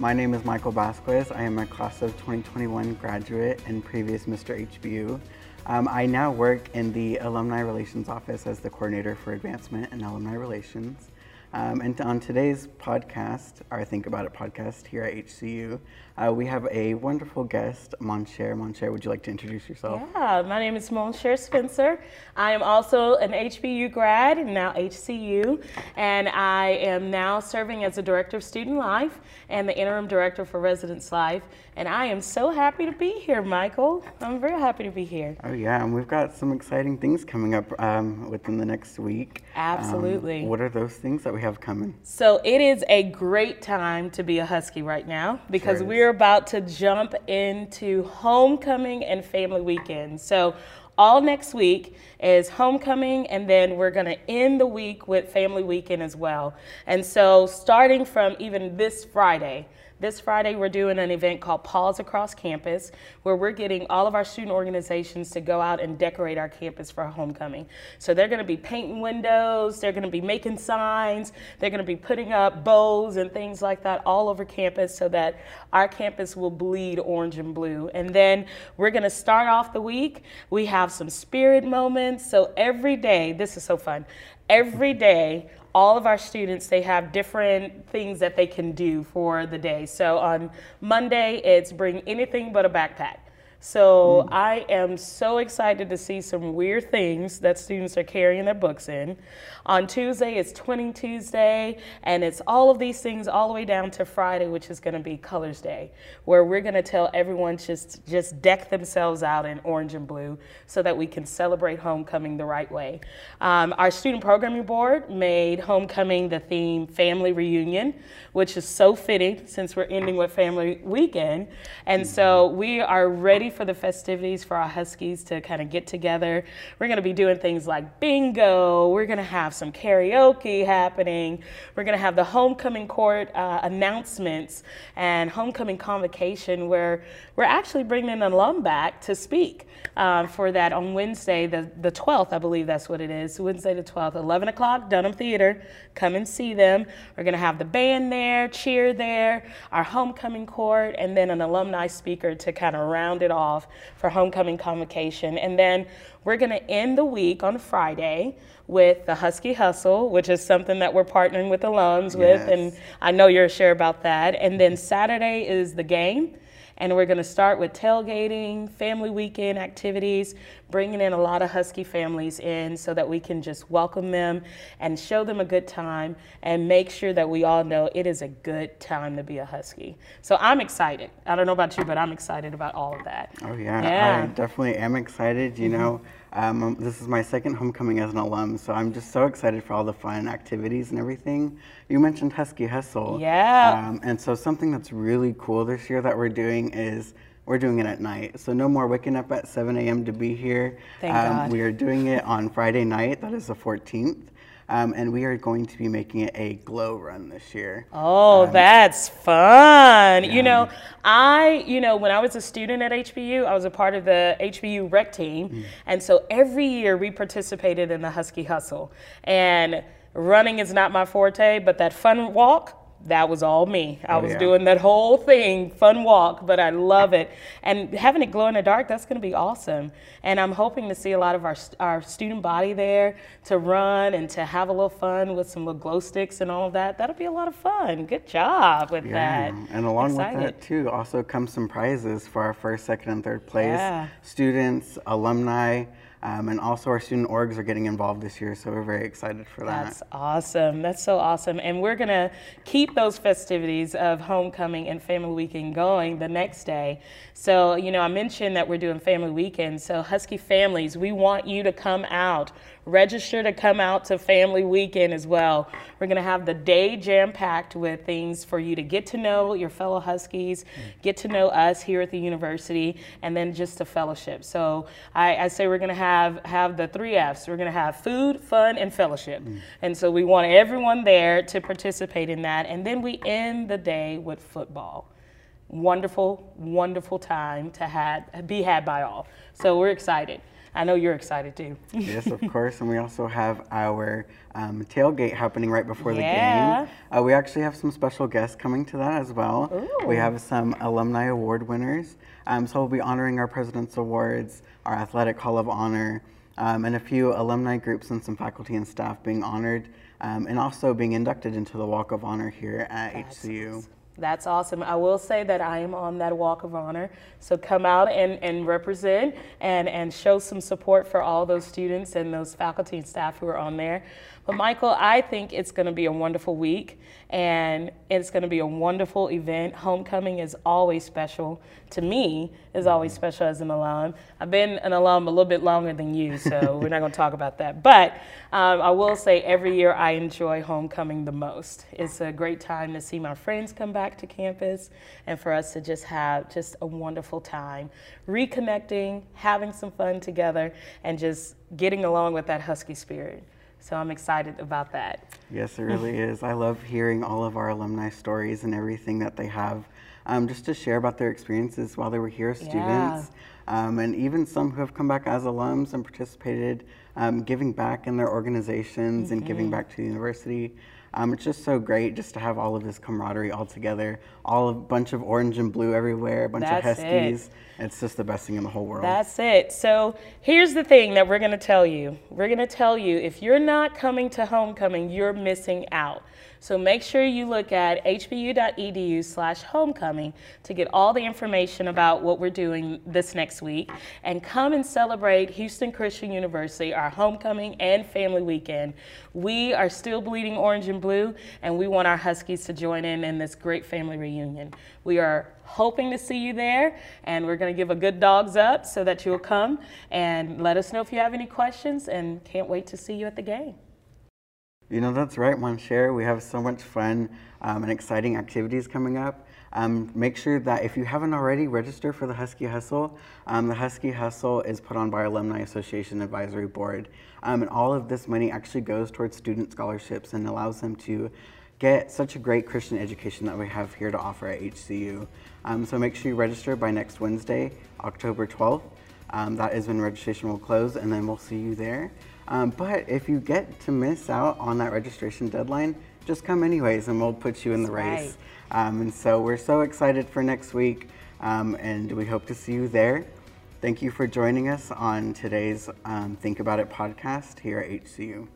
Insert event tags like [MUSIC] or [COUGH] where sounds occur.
My name is Michael Vasquez. I am a class of 2021 graduate and previous Mr. HBU. Um, I now work in the Alumni Relations Office as the coordinator for advancement and alumni relations. Um, and on today's podcast, our Think About It podcast here at HCU, uh, we have a wonderful guest, Mon'Sher. Mon'Sher, would you like to introduce yourself? Yeah, my name is Mon'Sher Spencer. I am also an HBU grad and now HCU, and I am now serving as the Director of Student Life and the Interim Director for Residence Life. And I am so happy to be here, Michael. I'm very happy to be here. Oh, yeah, and we've got some exciting things coming up um, within the next week. Absolutely. Um, what are those things that we have coming? So, it is a great time to be a Husky right now because Sure we're about to jump into homecoming and family weekend. So, all next week is homecoming, and then we're going to end the week with family weekend as well. And so, starting from even this Friday, this Friday, we're doing an event called Paws Across Campus, where we're getting all of our student organizations to go out and decorate our campus for homecoming. So they're going to be painting windows, they're going to be making signs, they're going to be putting up bows and things like that all over campus so that our campus will bleed orange and blue. And then we're going to start off the week. We have some spirit moments. So every day, this is so fun. Every day, all of our students they have different things that they can do for the day. So on monday it's bring anything but a backpack so i am so excited to see some weird things that students are carrying their books in. On tuesday it's twinning tuesday and it's all of these things all the way down to friday which is going to be colors day where we're going to tell everyone just just deck themselves out in orange and blue so that we can celebrate homecoming the right way. Um, our student programming board made homecoming the theme family reunion, which is so fitting since we're ending with family weekend. And so we are ready for the festivities for our Huskies to kind of get together. We're going to be doing things like bingo, we're going to have some karaoke happening, we're going to have the homecoming court uh, announcements and homecoming convocation where we're actually bringing an alum back to speak uh, for that on Wednesday, the, the 12th, I believe that's what it is. Wednesday the 12th, 11 o'clock, Dunham Theater. Come and see them. We're going to have the band there, cheer there, our homecoming court, and then an alumni speaker to kind of round it off for homecoming convocation. And then we're going to end the week on Friday with the Husky Hustle, which is something that we're partnering with alums with. And I know you're sure about that. And then Saturday is the game. And we're going to start with tailgating, family weekend activities, bringing in a lot of Husky families in so that we can just welcome them and show them a good time and make sure that we all know it is a good time to be a Husky. So I'm excited. I don't know about you, but I'm excited about all of that. Oh yeah, Yeah. I definitely am excited. You know, um, this is my second homecoming as an alum, so I'm just so excited for all the fun activities and everything. You mentioned Husky Hustle. Yeah. Um, and so something that's really cool this year that we're doing is we're doing it at night. So no more waking up at 7 a.m. to be here. Thank um, God. We are doing it on Friday night. That is the 14th. Um, and we are going to be making it a glow run this year. Oh, that's fun. You know, I, you know, when I was a student at HBU, I was a part of the HBU rec team. And so every year we participated in the Husky Hustle. And running is not my forte, but that fun walk, that was all me. I oh, was yeah. doing that whole thing, fun walk, but I love it. And having it glow in the dark, that's going to be awesome. And I'm hoping to see a lot of our, our student body there to run and to have a little fun with some little glow sticks and all of that. That'll be a lot of fun. Good job with Yeah, that. and along Excited. with that too, also come some prizes for our first, second, and third place Yeah. students, alumni, um, and also our student orgs are getting involved this year. So we're very excited for that. That's awesome. That's so awesome. And we're going to keep those festivities of homecoming and family weekend going the next day. So, you know, I mentioned that we're doing family weekend. So, Husky families, we want you to come out. Register to come out to family weekend as well. We're going to have the day jam packed with things for you to get to know your fellow Huskies, get to know us here at the university, and then just a fellowship. So I, I say we're going to have have the three F's. We're going to have food, fun, and fellowship. And so we want everyone there to participate in that. And then we end the day with football wonderful, wonderful time to had, be had by all. So we're excited. I know you're excited too. [LAUGHS] yes, of course. And we also have our um, tailgate happening right before Yeah. the game. Uh, we actually have some special guests coming to that as well. Ooh. We have some alumni award winners. Um, so we'll be honoring our President's Awards, our Athletic Hall of Honor, um, and a few alumni groups and some faculty and staff being honored, um, and also being inducted into the Walk of Honor here at HCU. That's awesome. I will say that I am on that walk of honor. So come out and, and represent and, and show some support for all those students and those faculty and staff who are on there. But Michael, I think it's going to be a wonderful week and it's going to be a wonderful event. Homecoming is always special to me, is always special as an alum. I've been an alum a little bit longer than you, so [LAUGHS] we're not going to talk about that. But um, I will say every year I enjoy homecoming the most. It's a great time to see my friends come back to campus and for us to just have just a wonderful time reconnecting, having some fun together, and just getting along with that Husky spirit. So I'm excited about that. Yes, it really [LAUGHS] is. I love hearing all of our alumni stories and everything that they have, um, just to share about their experiences while they were here as Yeah. students, um, and even some who have come back as alums and participated, um, giving back in their organizations and Mm-hmm. giving back to the university. Um, it's just so great just to have all of this camaraderie all together, all a bunch of orange and blue everywhere, a bunch That's of it. Huskies. It's just the best thing in the whole world. That's it. So here's the thing that we're going to tell you. We're going to tell you if you're not coming to homecoming, you're missing out. So make sure you look at hbu.edu slash homecoming to get all the information about what we're doing this next week and come and celebrate Houston Christian University, our homecoming and family weekend. We are still bleeding orange and blue and we want our Huskies to join in in this great family reunion. We are hoping to see you there and we're going to give a good dogs up so that you'll come and let us know if you have any questions and can't wait to see you at the game. You know, that's right, Mon'Sher. We have so much fun um, and exciting activities coming up. Um, make sure that if you haven't already, register for the Husky Hustle. Um, the Husky Hustle is put on by our Alumni Association Advisory Board. Um, and all of this money actually goes towards student scholarships and allows them to get such a great Christian education that we have here to offer at HCU. Um, so make sure you register by next Wednesday, October 12th. Um, that is when registration will close, and then we'll see you there. Um, but if you get to miss out on that registration deadline, just come anyways, and we'll put you in the That's race. Um, and so we're so excited for next week, um, and we hope to see you there. Thank you for joining us on today's um, Think About It podcast here at HCU.